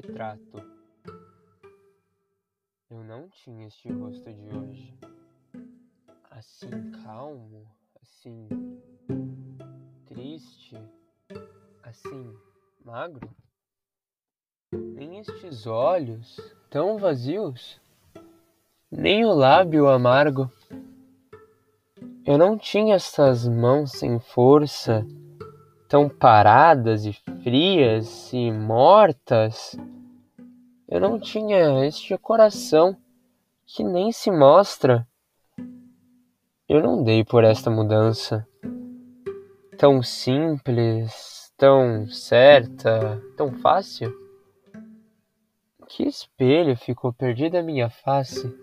retrato. Eu não tinha este rosto de hoje. Assim calmo, assim triste, assim magro. Nem estes olhos tão vazios, nem o lábio amargo. Eu não tinha estas mãos sem força, tão paradas e frias e mortas. Eu não tinha este coração que nem se mostra. Eu não dei por esta mudança tão simples, tão certa, tão fácil. Que espelho ficou perdido à minha face?